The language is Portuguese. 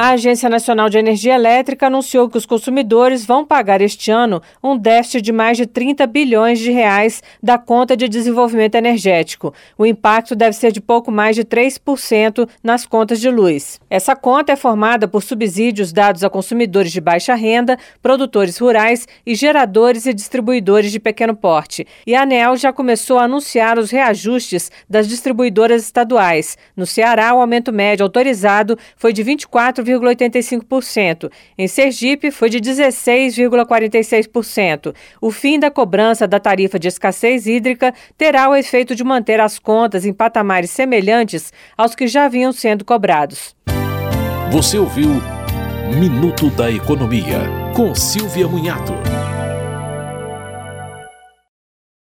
A Agência Nacional de Energia Elétrica anunciou que os consumidores vão pagar este ano um déficit de mais de 30 bilhões de reais da conta de desenvolvimento energético. O impacto deve ser de pouco mais de 3% nas contas de luz. Essa conta é formada por subsídios dados a consumidores de baixa renda, produtores rurais e geradores e distribuidores de pequeno porte. E a ANEL já começou a anunciar os reajustes das distribuidoras estaduais. No Ceará, o aumento médio autorizado foi de 24 4,85%. Em Sergipe, foi de 16,46%. O fim da cobrança da tarifa de escassez hídrica terá o efeito de manter as contas em patamares semelhantes aos que já vinham sendo cobrados. Você ouviu Minuto da Economia, com Silvia Munhato.